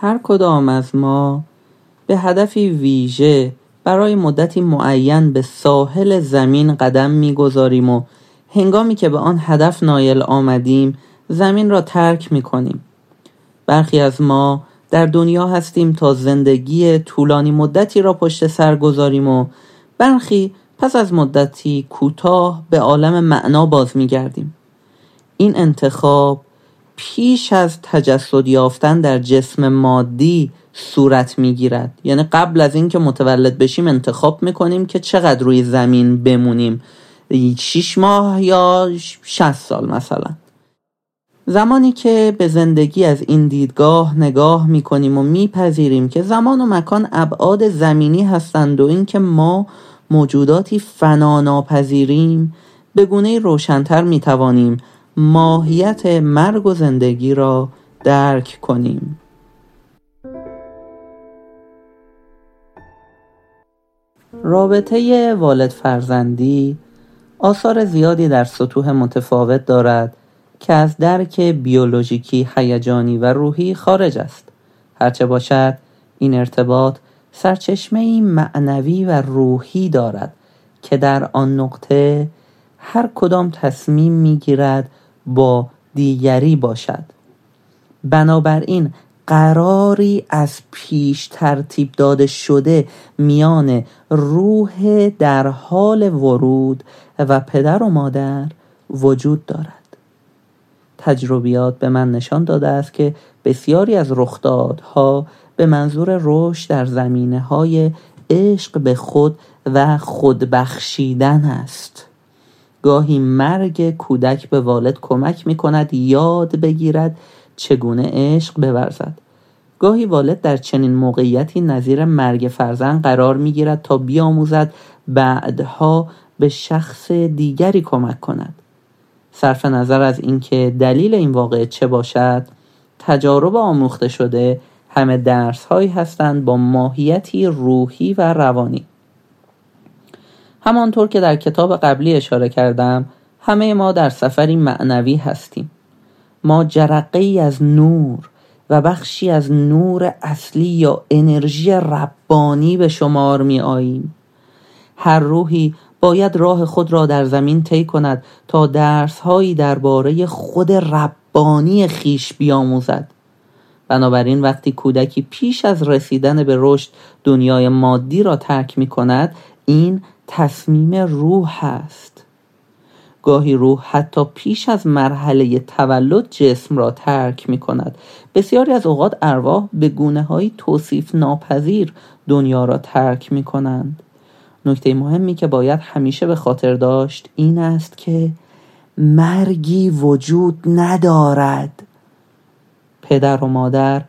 هر کدام از ما به هدفی ویژه برای مدتی معین به ساحل زمین قدم می‌گذاریم و هنگامی که به آن هدف نایل آمدیم زمین را ترک می کنیم برخی از ما در دنیا هستیم تا زندگی طولانی مدتی را پشت سر گذاریم و برخی پس از مدتی کوتاه به عالم معنا باز می گردیم این انتخاب پیش از تجسد یافتن در جسم مادی صورت می‌گیرد. یعنی قبل از اینکه متولد بشیم انتخاب می‌کنیم که چقدر روی زمین بمونیم. 6 ماه یا 60 سال مثلا. زمانی که به زندگی از این دیدگاه نگاه می‌کنیم و میپذیریم که زمان و مکان ابعاد زمینی هستند و اینکه ما موجوداتی فنا ناپذیریم به گونه روشنتر می‌توانیم ماهیت مرگ و زندگی را درک کنیم. رابطه والد فرزندی آثار زیادی در سطوح متفاوت دارد که از درک بیولوژیکی هیجانی و روحی خارج است. هرچه باشد این ارتباط سرچشمه معنوی و روحی دارد که در آن نقطه هر کدام تصمیم می‌گیرد با دیگری باشد. بنابراین قراری از پیش ترتیب داده شده میان روح در حال ورود و پدر و مادر وجود دارد. تجربیات به من نشان داده است که بسیاری از رخدادها به منظور رشد در زمینه های عشق به خود و خودبخشیدن است. گاهی مرگ کودک به والد کمک می کند یاد بگیرد چگونه عشق بورزد. گاهی والد در چنین موقعیتی نظیر مرگ فرزند قرار می گیرد تا بیاموزد بعدها به شخص دیگری کمک کند. صرف نظر از اینکه دلیل این واقعه چه باشد تجارب آموخته شده همه درس هایی هستند با ماهیتی روحی و روانی. همانطور که در کتاب قبلی اشاره کردم همه ما در سفری معنوی هستیم. ما جرقه ای از نور و بخشی از نور اصلی یا انرژی ربانی به شمار می آییم هر روحی باید راه خود را در زمین طی کند تا درس هایی درباره خود ربانی خیش بیاموزد. بنابراین وقتی کودکی پیش از رسیدن به رشد دنیای مادی را ترک می کند این تصمیم روح است. گاهی روح حتی پیش از مرحله تولد جسم را ترک می کند. بسیاری از اوقات ارواح به گونه های توصیف ناپذیر دنیا را ترک می کنند. نکته مهمی که باید همیشه به خاطر داشت این است که مرگی وجود ندارد. پدر و مادر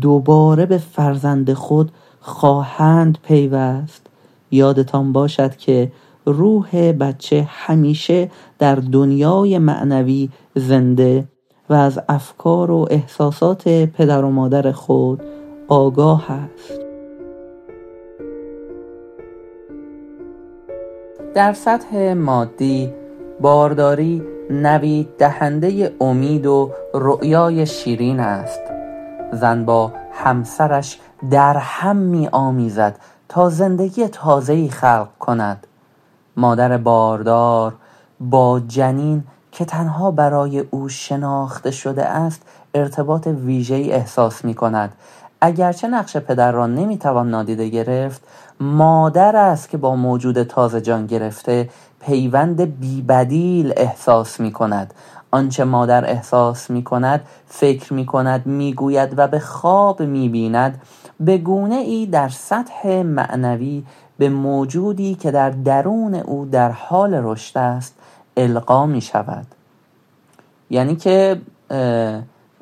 دوباره به فرزند خود خواهند پیوست. یادتان باشد که روح بچه همیشه در دنیای معنوی زنده و از افکار و احساسات پدر و مادر خود آگاه است. در سطح مادی بارداری نوید دهنده امید و رؤیای شیرین است. زن با همسرش در هم می آمیزد تا زندگی تازه‌ای خلق کند. مادر باردار با جنین که تنها برای او شناخته شده است ارتباط ویژه‌ای احساس می کند اگرچه نقش پدر را نمی‌توان نادیده گرفت مادر است که با موجود تازه جان گرفته پیوند بیبدیل احساس می کند آنچه مادر احساس می کند فکر می کند می گوید و به خواب می بیند به گونه ای در سطح معنوی به موجودی که در درون او در حال رشد است القا می شود. یعنی که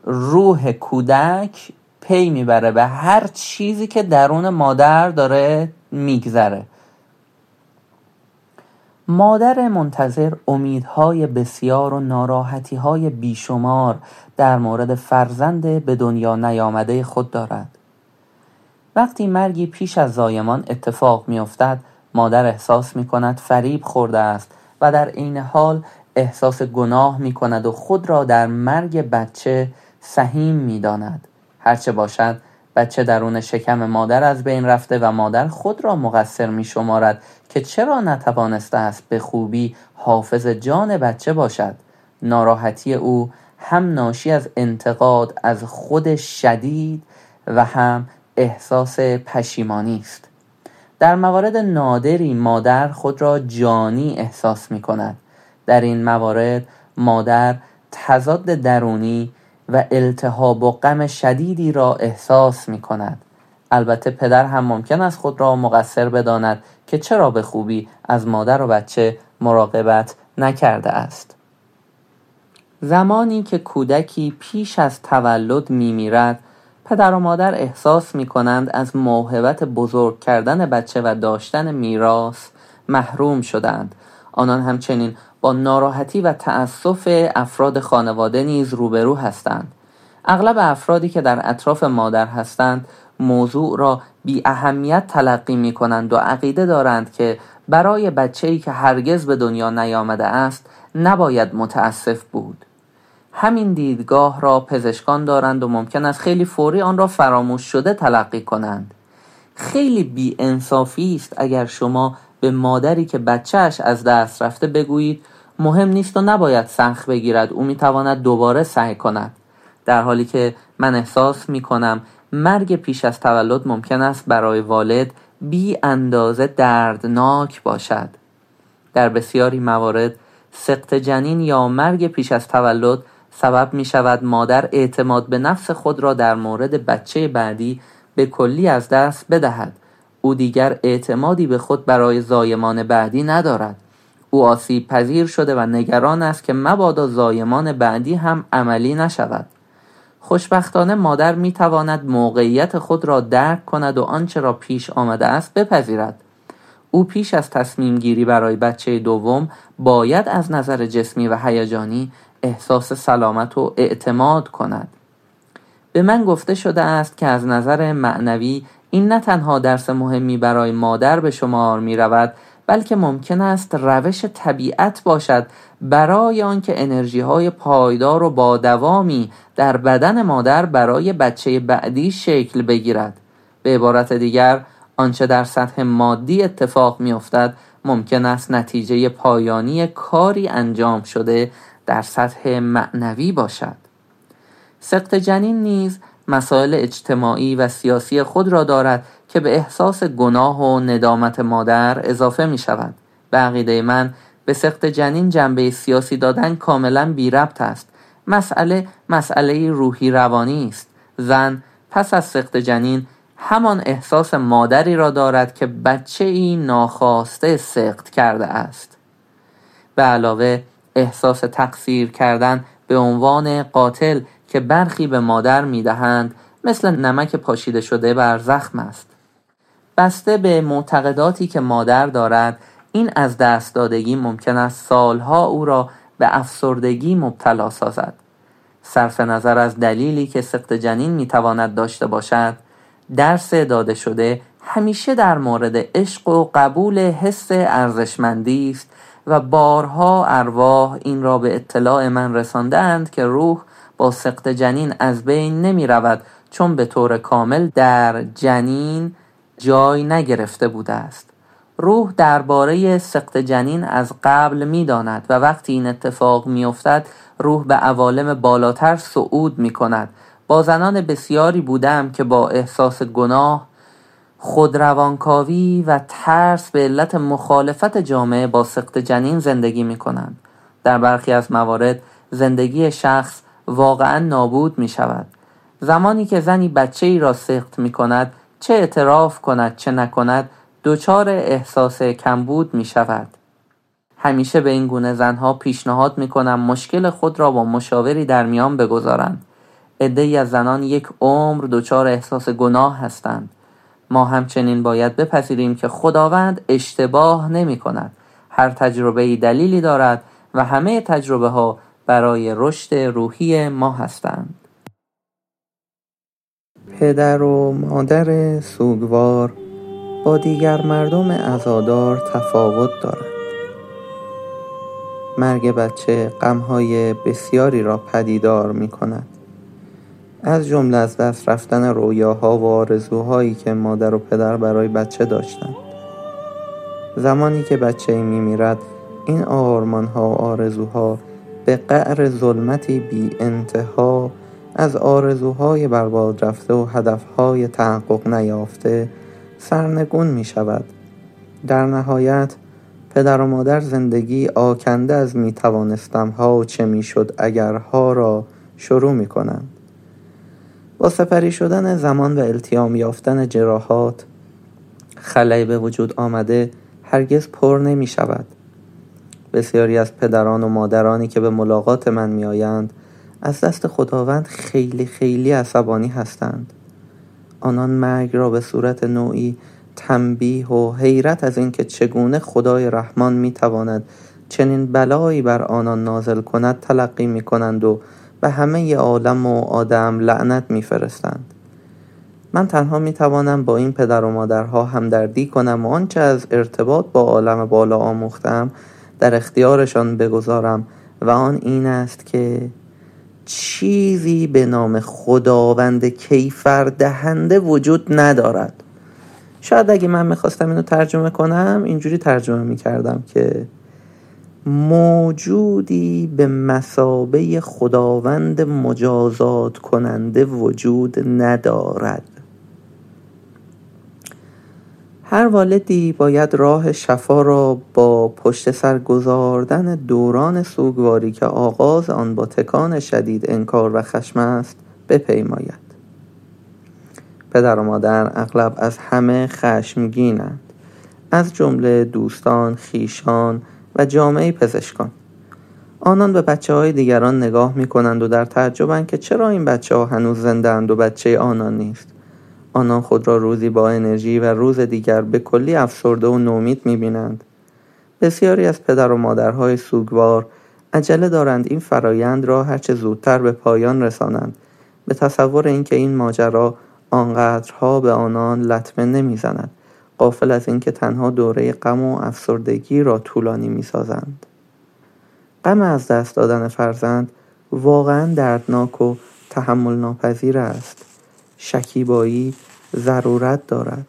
روح کودک پی می‌بره به هر چیزی که درون مادر داره میگذره. مادر منتظر امیدهای بسیار و ناراحتیهای بیشمار در مورد فرزند به دنیا نیامده خود دارد. وقتی مرگی پیش از زایمان اتفاق میافتد مادر احساس می کند فریب خورده است و در عین حال احساس گناه می کند و خود را در مرگ بچه سهیم می داند. هرچه باشد بچه درون شکم مادر از بین رفته و مادر خود را مقصر می شمارد که چرا نتوانسته است به خوبی حافظ جان بچه باشد ناراحتی او هم ناشی از انتقاد از خود شدید و هم احساس پشیمانی است. در موارد نادری مادر خود را جانی احساس می کند در این موارد مادر تضاد درونی و التهاب و غم شدیدی را احساس می کند البته پدر هم ممکن است خود را مقصر بداند که چرا به خوبی از مادر و بچه مراقبت نکرده است. زمانی که کودکی پیش از تولد می میرد پدر و مادر احساس می کنند از موهبت بزرگ کردن بچه و داشتن میراث محروم شدند. آنان همچنین با ناراحتی و تأسف افراد خانواده نیز روبرو هستند. اغلب افرادی که در اطراف مادر هستند موضوع را بی اهمیت تلقی می کنند و عقیده دارند که برای بچه‌ای که هرگز به دنیا نیامده است نباید متاسف بود. همین دیدگاه را پزشکان دارند و ممکن است خیلی فوری آن را فراموش شده تلقی کنند. خیلی بی انصافی است اگر شما به مادری که بچهش از دست رفته بگویید مهم نیست و نباید سخت بگیرد او می‌تواند دوباره سعی کند. در حالی که من احساس می کنم مرگ پیش از تولد ممکن است برای والد بی اندازه دردناک باشد. در بسیاری موارد سقط جنین یا مرگ پیش از تولد سبب می شود مادر اعتماد به نفس خود را در مورد بچه بعدی به کلی از دست بدهد. او دیگر اعتمادی به خود برای زایمان بعدی ندارد. او آسیب پذیر شده و نگران است که مبادا زایمان بعدی هم عملی نشود. خوشبختانه مادر می تواند موقعیت خود را درک کند و آنچه را پیش آمده است بپذیرد. او پیش از تصمیم گیری برای بچه دوم باید از نظر جسمی و هیجانی احساس سلامت و اعتماد کند. به من گفته شده است که از نظر معنوی این نه تنها درس مهمی برای مادر به شمار می رود بلکه ممکن است روش طبیعت باشد برای آنکه انرژی های پایدار و با دوامی در بدن مادر برای بچه بعدی شکل بگیرد. به عبارت دیگر آنچه در سطح مادی اتفاق می افتد ممکن است نتیجه پایانی کاری انجام شده در سطح معنوی باشد. سقط جنین نیز مسائل اجتماعی و سیاسی خود را دارد که به احساس گناه و ندامت مادر اضافه می شود به عقیده من به سقط جنین جنبه سیاسی دادن کاملا بی ربط است. مسئله مسئله روحی روانی است. زن پس از سقط جنین همان احساس مادری را دارد که بچه ای ناخواسته سقط کرده است. به علاوه احساس تقصیر کردن به عنوان قاتل که برخی به مادر می‌دهند مثل نمک پاشیده شده بر زخم است. بسته به معتقداتی که مادر دارد این از دست دادگی ممکن است سالها او را به افسردگی مبتلا سازد. صرف نظر از دلیلی که سقط جنین می‌تواند داشته باشد درس داده شده همیشه در مورد عشق و قبول حس ارزشمندی است و بارها ارواح این را به اطلاع من رساندند که روح با سقط جنین از بین نمی رود چون به طور کامل در جنین جای نگرفته بوده است. روح درباره سقط جنین از قبل می داند و وقتی این اتفاق می افتد روح به عوالم بالاتر صعود می کند. با زنان بسیاری بودم که با احساس گناه خودروانکاوی و ترس به علت مخالفت جامعه با سقط جنین زندگی می کنند. در برخی از موارد زندگی شخص واقعا نابود می شود. زمانی که زنی بچه ای را سقط می کند چه اعتراف کند چه نکند دچار احساس کمبود می شود. همیشه به این گونه زنها پیشنهاد می کنم مشکل خود را با مشاوری در میان بگذارند. عدهای از زنان یک عمر دچار احساس گناه هستند. ما همچنین باید بپذیریم که خداوند اشتباه نمی کند. هر تجربه دلیلی دارد و همه تجربه ها برای رشد روحی ما هستند. پدر و مادر سوگوار با دیگر مردم ازادار تفاوت دارند. مرگ بچه غمهای بسیاری را پدیدار می کند. از جمله از دست رفتن رویاها و آرزوهایی که مادر و پدر برای بچه داشتند. زمانی که بچه ای می میرد این آرمان ها و آرزوها به قعر ظلمتی بی انتها از آرزوهای برباد رفته و هدفهای تحقق نیافته سرنگون می شود در نهایت پدر و مادر زندگی آکنده از می توانستم ها و چه می شد اگرها را شروع می کنند با سپری شدن زمان و التیام یافتن جراحات خلایی به وجود آمده هرگز پر نمی شود. بسیاری از پدران و مادرانی که به ملاقات من می آیند از دست خداوند خیلی خیلی عصبانی هستند. آنان مرگ را به صورت نوعی تنبیه و حیرت از اینکه چگونه خدای رحمان می تواند چنین بلایی بر آنان نازل کند تلقی می کنند و به همه عالم و آدم لعنت میفرستند. من تنها می توانم با این پدر و مادرها همدردی کنم و آنچه از ارتباط با عالم بالا آموختم در اختیارشان بگذارم و آن این است که چیزی به نام خداوند کیفر دهنده وجود ندارد. شاید اگه من می‌خواستم اینو ترجمه کنم اینجوری ترجمه می‌کردم که موجودی به مسابه خداوند مجازات کننده وجود ندارد. هر والدی باید راه شفا را با پشت سر گذاردن دوران سوگواری که آغاز آن با تکان شدید انکار و خشم است بپیماید. پدر و مادر اغلب از همه خشمگینند. از جمله دوستان خیشان و جامعه پزشکان آنان به بچه های دیگران نگاه می کنند و در تعجبند که چرا این بچه ها هنوز زنده اند و بچه آنان نیست. آنان خود را روزی با انرژی و روز دیگر به کلی افسرده و نومید می بینند بسیاری از پدر و مادرهای سوگوار عجله دارند این فرایند را هرچه زودتر به پایان رسانند. به تصور اینکه این ماجرا آنقدرها به آنان لطمه نمی‌زند. قافل از اینکه تنها دوره غم و افسردگی را طولانی می‌سازند. غم از دست دادن فرزند واقعا دردناک و تحمل ناپذیر است. شکیبایی ضرورت دارد.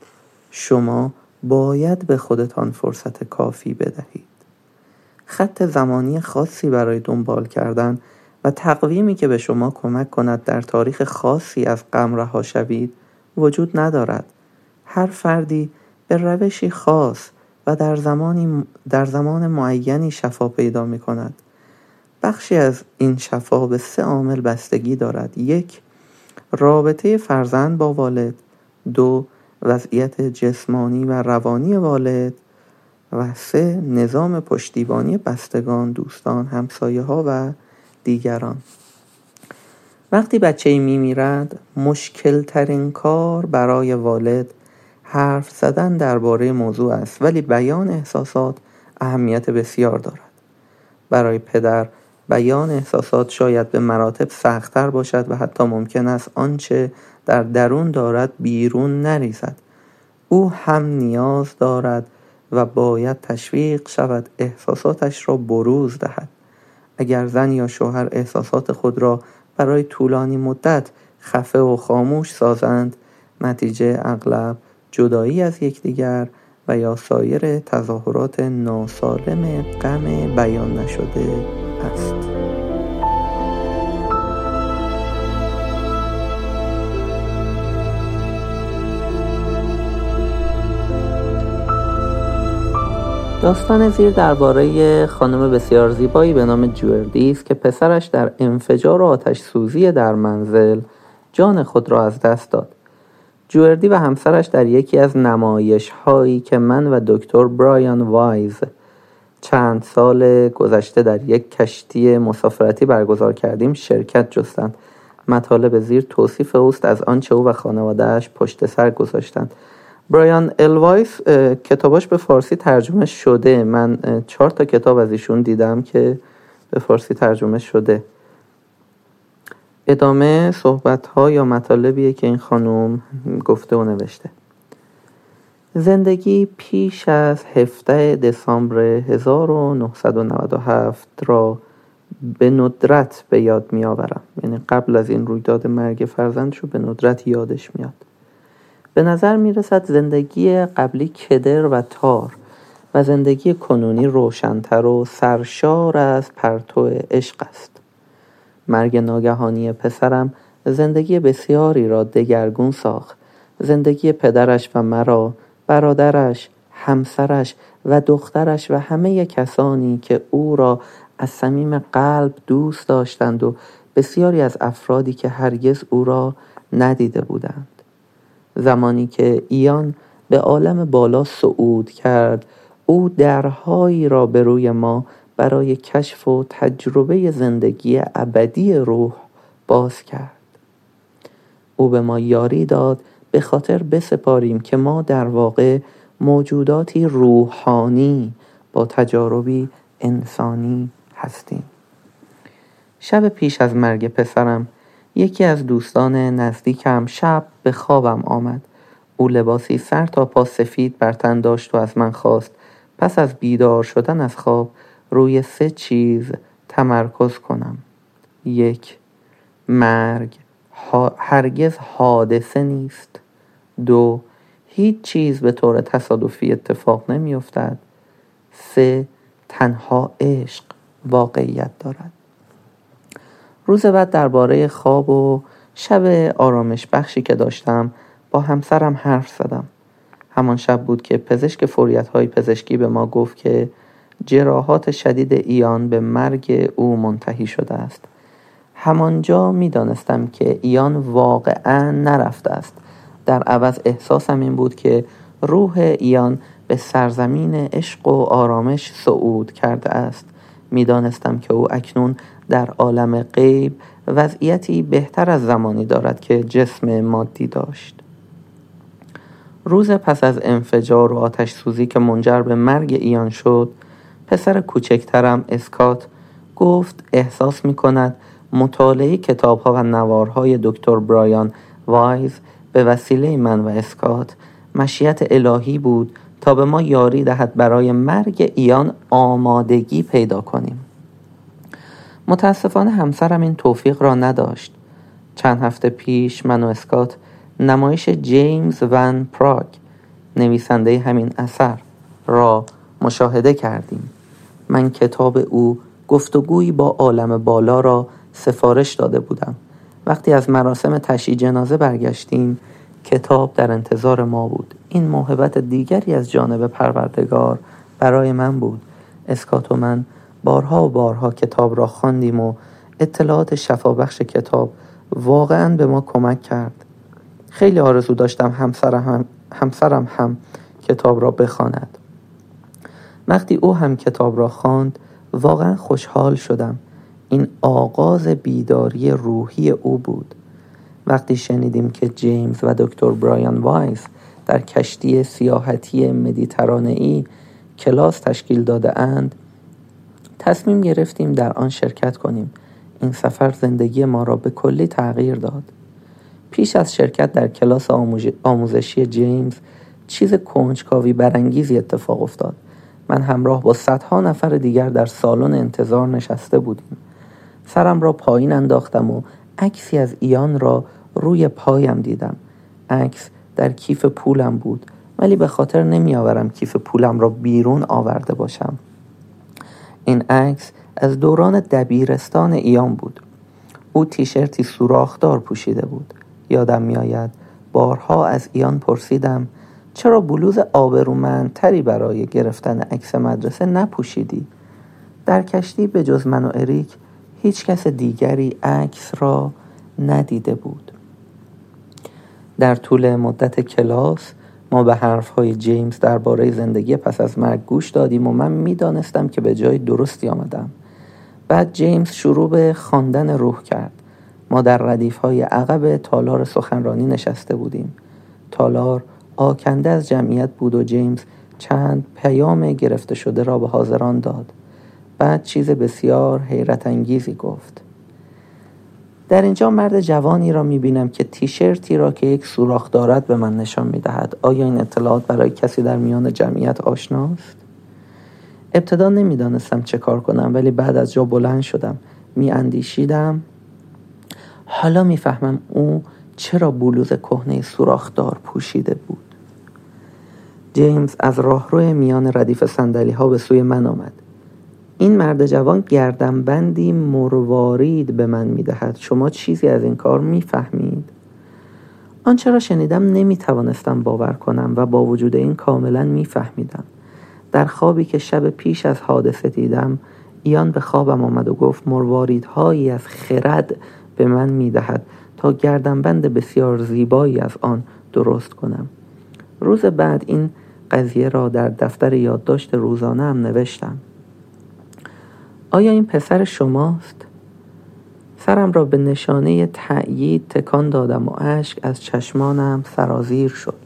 شما باید به خودتان فرصت کافی بدهید. خط زمانی خاصی برای دنبال کردن و تقویمی که به شما کمک کند در تاریخ خاصی از غم رها شوید وجود ندارد. هر فردی به روشی خاص و در, زمانی در زمان معینی شفا پیدا می کند بخشی از این شفا به سه عامل بستگی دارد. یک رابطه فرزند با والد. دو وضعیت جسمانی و روانی والد. و سه نظام پشتیبانی بستگان دوستان همسایه ها و دیگران. وقتی بچه می میرد مشکل ترین کار برای والد حرف زدن درباره موضوع است ولی بیان احساسات اهمیت بسیار دارد. برای پدر بیان احساسات شاید به مراتب سختتر باشد و حتی ممکن است آنچه در درون دارد بیرون نریزد. او هم نیاز دارد و باید تشویق شود احساساتش را بروز دهد. اگر زن یا شوهر احساسات خود را برای طولانی مدت خفه و خاموش سازند نتیجه اغلب جدایی از یکدیگر و یا سایر تظاهرات ناسالم غم بیان نشده است. داستان زیر درباره خانم بسیار زیبایی به نام جوردی است که پسرش در انفجار و آتش سوزی در منزل جان خود را از دست داد. جوردی و همسرش در یکی از نمایش هایی که من و دکتر برایان وایز چند سال گذشته در یک کشتی مسافرتی برگزار کردیم شرکت جستند مطالب زیر توصیف اوست از آنچه او و خانوادهش پشت سر گذاشتند برایان الوایس کتاباش به فارسی ترجمه شده. من چهار تا کتاب از ایشون دیدم که به فارسی ترجمه شده. ادامه صحبت ها یا مطالبیه که این خانوم گفته و نوشته. زندگی پیش از 17 دسامبر 1997 را به ندرت به یاد می آورم یعنی قبل از این رویداد مرگ فرزندش رو به ندرت یادش میاد. به نظر می رسد زندگی قبلی کدر و تار و زندگی کنونی روشنتر و سرشار از پرتو عشق است. مرگ ناگهانی پسرم زندگی بسیاری را دگرگون ساخت. زندگی پدرش و مرا برادرش همسرش و دخترش و همه کسانی که او را از صمیم قلب دوست داشتند و بسیاری از افرادی که هرگز او را ندیده بودند. زمانی که ایان به عالم بالا صعود کرد او درهایی را به روی ما برای کشف و تجربه زندگی ابدی روح باز کرد. او به ما یاری داد به خاطر بسپاریم که ما در واقع موجوداتی روحانی با تجاربی انسانی هستیم. شب پیش از مرگ پسرم یکی از دوستان نزدیکم شب به خوابم آمد. او لباسی سر تا پا سفید بر تن داشت و از من خواست. پس از بیدار شدن از خواب روی سه چیز تمرکز کنم. یک مرگ. هرگز حادثه نیست. دو هیچ چیز به طور تصادفی اتفاق نمی افتد سه تنها عشق واقعیت دارد. روز بعد درباره خواب و شب آرامش بخشی که داشتم با همسرم حرف زدم. همان شب بود که پزشک فوریت های پزشکی به ما گفت که جراحات شدید ایان به مرگ او منتهی شده است. همانجا می دانستم که ایان واقعا نرفته است. در عوض احساسم این بود که روح ایان به سرزمین عشق و آرامش صعود کرده است. می‌دانستم که او اکنون در عالم غیب وضعیتی بهتر از زمانی دارد که جسم مادی داشت. روز پس از انفجار و آتش سوزی که منجر به مرگ ایان شد پسر کوچکترم اسکات گفت احساس می کند مطالعه کتاب ها و نوارهای دکتر برایان وایز به وسیله من و اسکات مشیت الهی بود تا به ما یاری دهد برای مرگ ایان آمادگی پیدا کنیم. متاسفانه همسرم این توفیق را نداشت. چند هفته پیش من و اسکات نمایش جیمز ون پراگ نویسنده همین اثر را مشاهده کردیم. من کتاب او گفتگویی با عالم بالا را سفارش داده بودم. وقتی از مراسم تشییع جنازه برگشتیم کتاب در انتظار ما بود. این موهبت دیگری از جانب پروردگار برای من بود. اسکات و من بارها و بارها کتاب را خواندیم و اطلاعات شفابخش کتاب واقعا به ما کمک کرد. خیلی آرزو داشتم همسرم هم, همسرم هم کتاب را بخواند. وقتی او هم کتاب را خواند واقعا خوشحال شدم. این آغاز بیداری روحی او بود. وقتی شنیدیم که جیمز و دکتر برایان وایس در کشتی سیاحتی مدیترانه ای کلاس تشکیل داده اند تصمیم گرفتیم در آن شرکت کنیم. این سفر زندگی ما را به کلی تغییر داد. پیش از شرکت در کلاس آموزشی جیمز چیز کنجکاوی برانگیزی اتفاق افتاد. من همراه با صدها نفر دیگر در سالن انتظار نشسته بودیم. سرم را پایین انداختم و عکسی از ایان را روی پایم دیدم. عکس در کیف پولم بود ولی به خاطر نمی آورم کیف پولم را بیرون آورده باشم. این عکس از دوران دبیرستان ایان بود. او تیشرتی سوراخدار پوشیده بود. یادم میآید بارها از ایان پرسیدم چرا بلوز آبرومندتری برای گرفتن عکس مدرسه نپوشیدی؟ در کشتی به جز من و اریک هیچ کس دیگری عکس را ندیده بود. در طول مدت کلاس ما به های جیمز درباره زندگی پس از مرگ گوش دادیم و من می‌دانستم که به جای درستی آمدم. بعد جیمز شروع به خواندن روح کرد. ما در ردیف های عقب تالار سخنرانی نشسته بودیم. تالار آکنده از جمعیت بود و جیمز چند پیام گرفته شده را به حاضران داد. بعد چیز بسیار حیرت انگیزی گفت. در اینجا مرد جوانی را می‌بینم که تیشرتی را که یک سوراخ دارد به من نشان می‌دهد. آیا این اطلاعات برای کسی در میان جمعیت آشناست؟ ابتدا نمی‌دانستم چه کار کنم ولی بعد از جا بلند شدم. می اندیشیدم حالا می‌فهمم او چرا بلوز کهنه سوراخدار پوشیده بود. جیمز از راهرو میان ردیف سندلی ها به سوی من آمد. این مرد جوان گردنبندی مروارید به من می‌دهد. شما چیزی از این کار می‌فهمید؟ آنچه را شنیدم نمی‌توانستم باور کنم و با وجود این کاملا میفهمیدم. در خوابی که شب پیش از حادثه دیدم ایان به خوابم آمد و گفت مرواریدهایی از خرد به من می‌دهد تا گردنبند بسیار زیبایی از آن درست کنم. روز بعد این قضیه را در دفتر یادداشت روزانه هم نوشتم آیا این پسر شماست؟ سرم را به نشانه تأیید تکان دادم و اشک از چشمانم سرازیر شد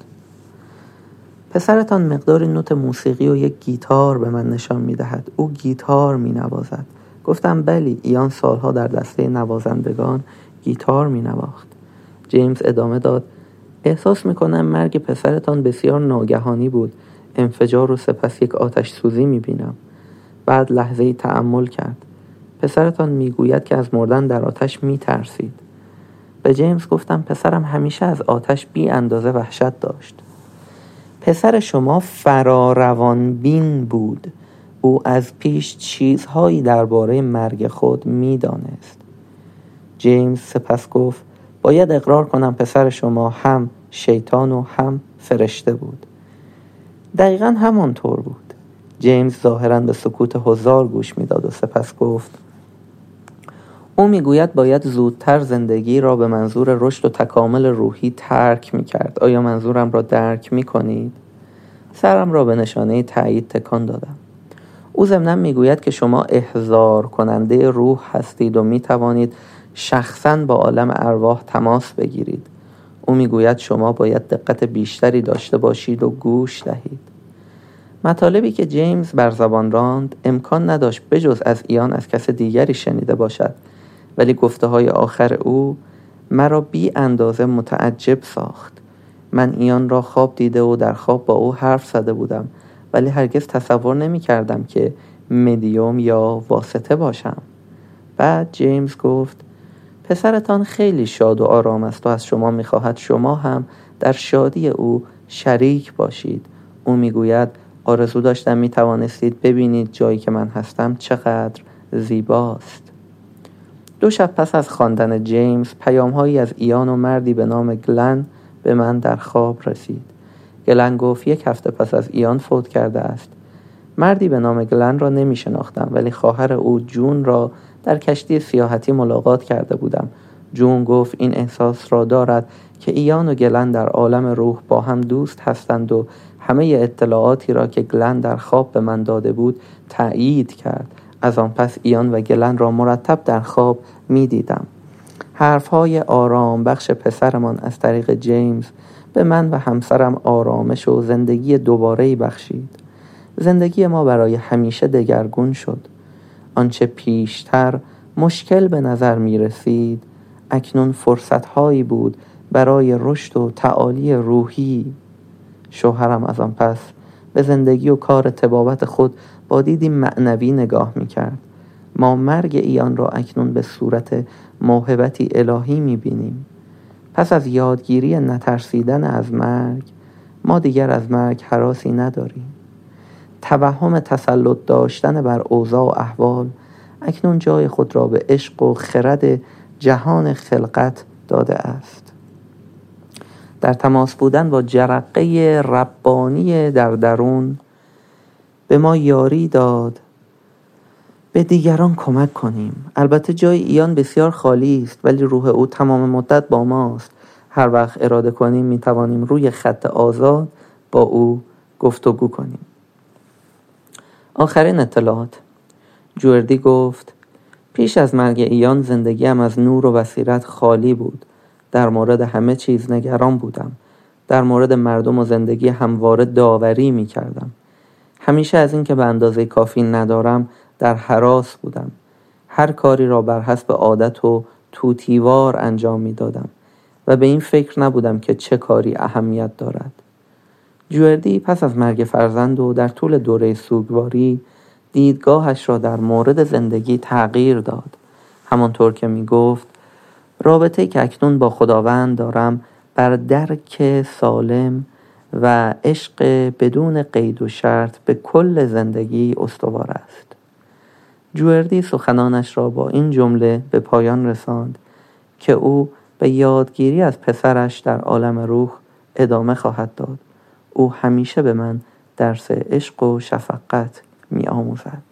پسرتان مقدار نوت موسیقی و یک گیتار به من نشان می دهد. او گیتار می نوازد. گفتم بلی ایان سالها در دسته نوازندگان گیتار می نواخت. جیمز ادامه داد احساس می کنم مرگ پسرتان بسیار ناگهانی بود. انفجار و سپس یک آتش سوزی می بینم. بعد لحظه ای تعمل کرد. پسرتان می‌گوید که از مردن در آتش می ترسید به جیمز گفتم پسرم همیشه از آتش بی اندازه وحشت داشت. پسر شما فراروان بین بود. او از پیش چیزهایی درباره مرگ خود می‌دانست. جیمز سپس گفت باید اقرار کنم پسر شما هم شیطان و هم فرشته بود دقیقا همانطور بود جیمز ظاهرا به سکوت هزار گوش می‌داد و سپس گفت او می‌گوید باید زودتر زندگی را به منظور رشد و تکامل روحی ترک می کرد. آیا منظورم را درک می کنید؟ سرم را به نشانه تایید تکان دادم. او ضمنا می‌گوید که شما احضار کننده روح هستید و می توانید شخصا با عالم ارواح تماس بگیرید. او می‌گوید شما باید دقت بیشتری داشته باشید و گوش دهید. مطالبی که جیمز بر زبان راند امکان نداشت بجز از ایان از کس دیگری شنیده باشد ولی گفته های آخر او مرا بی اندازه متعجب ساخت من ایان را خواب دیده و در خواب با او حرف زده بودم ولی هرگز تصور نمی کردم که مدیوم یا واسطه باشم بعد جیمز گفت پسرتان خیلی شاد و آرام است و از شما می‌خواهد شما هم در شادی او شریک باشید. او می‌گوید آرزو داشتم می توانستید ببینید جایی که من هستم چقدر زیباست. دو شب پس از خواندن جیمز پیامهایی از ایان و مردی به نام گلن به من در خواب رسید. گلن گفت یک هفته پس از ایان فوت کرده است. مردی به نام گلن را نمی شناختم ولی خواهر او جون را در کشتی سیاحتی ملاقات کرده بودم. جون گفت این احساس را دارد که ایان و گلن در عالم روح با هم دوست هستند و همه اطلاعاتی را که گلن در خواب به من داده بود تأیید کرد. از آن پس ایان و گلن را مرتب در خواب می دیدم های آرام بخش پسرمان از طریق جیمز به من و همسرم آرامش و زندگی دوباره بخشید. زندگی ما برای همیشه دگرگون شد. آنچه پیشتر مشکل به نظر می رسید اکنون فرصت هایی بود برای رشد و تعالی روحی. شوهرم از آن پس به زندگی و کار تبابت خود با دیدی معنوی نگاه می کرد. ما مرگ ایان را اکنون به صورت موهبتی الهی می بینیم. پس از یادگیری نترسیدن از مرگ ما دیگر از مرگ حراسی نداریم. توهم تسلط داشتن بر اوضاع و احوال اکنون جای خود را به عشق و خرد جهان خلقت داده است. در تماس بودن با جرقه ربانی در درون به ما یاری داد. به دیگران کمک کنیم. البته جای ایان بسیار خالی است ولی روح او تمام مدت با ماست. هر وقت اراده کنیم می توانیم روی خط آزاد با او گفتگو کنیم. آخرین اطلاعات. جوردی گفت پیش از مرگ ایان زندگیم از نور و بصیرت خالی بود. در مورد همه چیز نگران بودم. در مورد مردم و زندگی همواره داوری می کردم همیشه از اینکه به اندازه کافی ندارم در حراس بودم. هر کاری را بر حسب عادت و توتیوار انجام می دادم و به این فکر نبودم که چه کاری اهمیت دارد. جوردی پس از مرگ فرزند و در طول دوره سوگواری دیدگاهش را در مورد زندگی تغییر داد. همانطور که می گفت رابطه که اکنون با خداوند دارم بر درک سالم و عشق بدون قید و شرط به کل زندگی استوار است. جوردی سخنانش را با این جمله به پایان رساند که او به یادگیری از پسرش در عالم روح ادامه خواهد داد. او همیشه به من درس عشق و شفقت می آموزد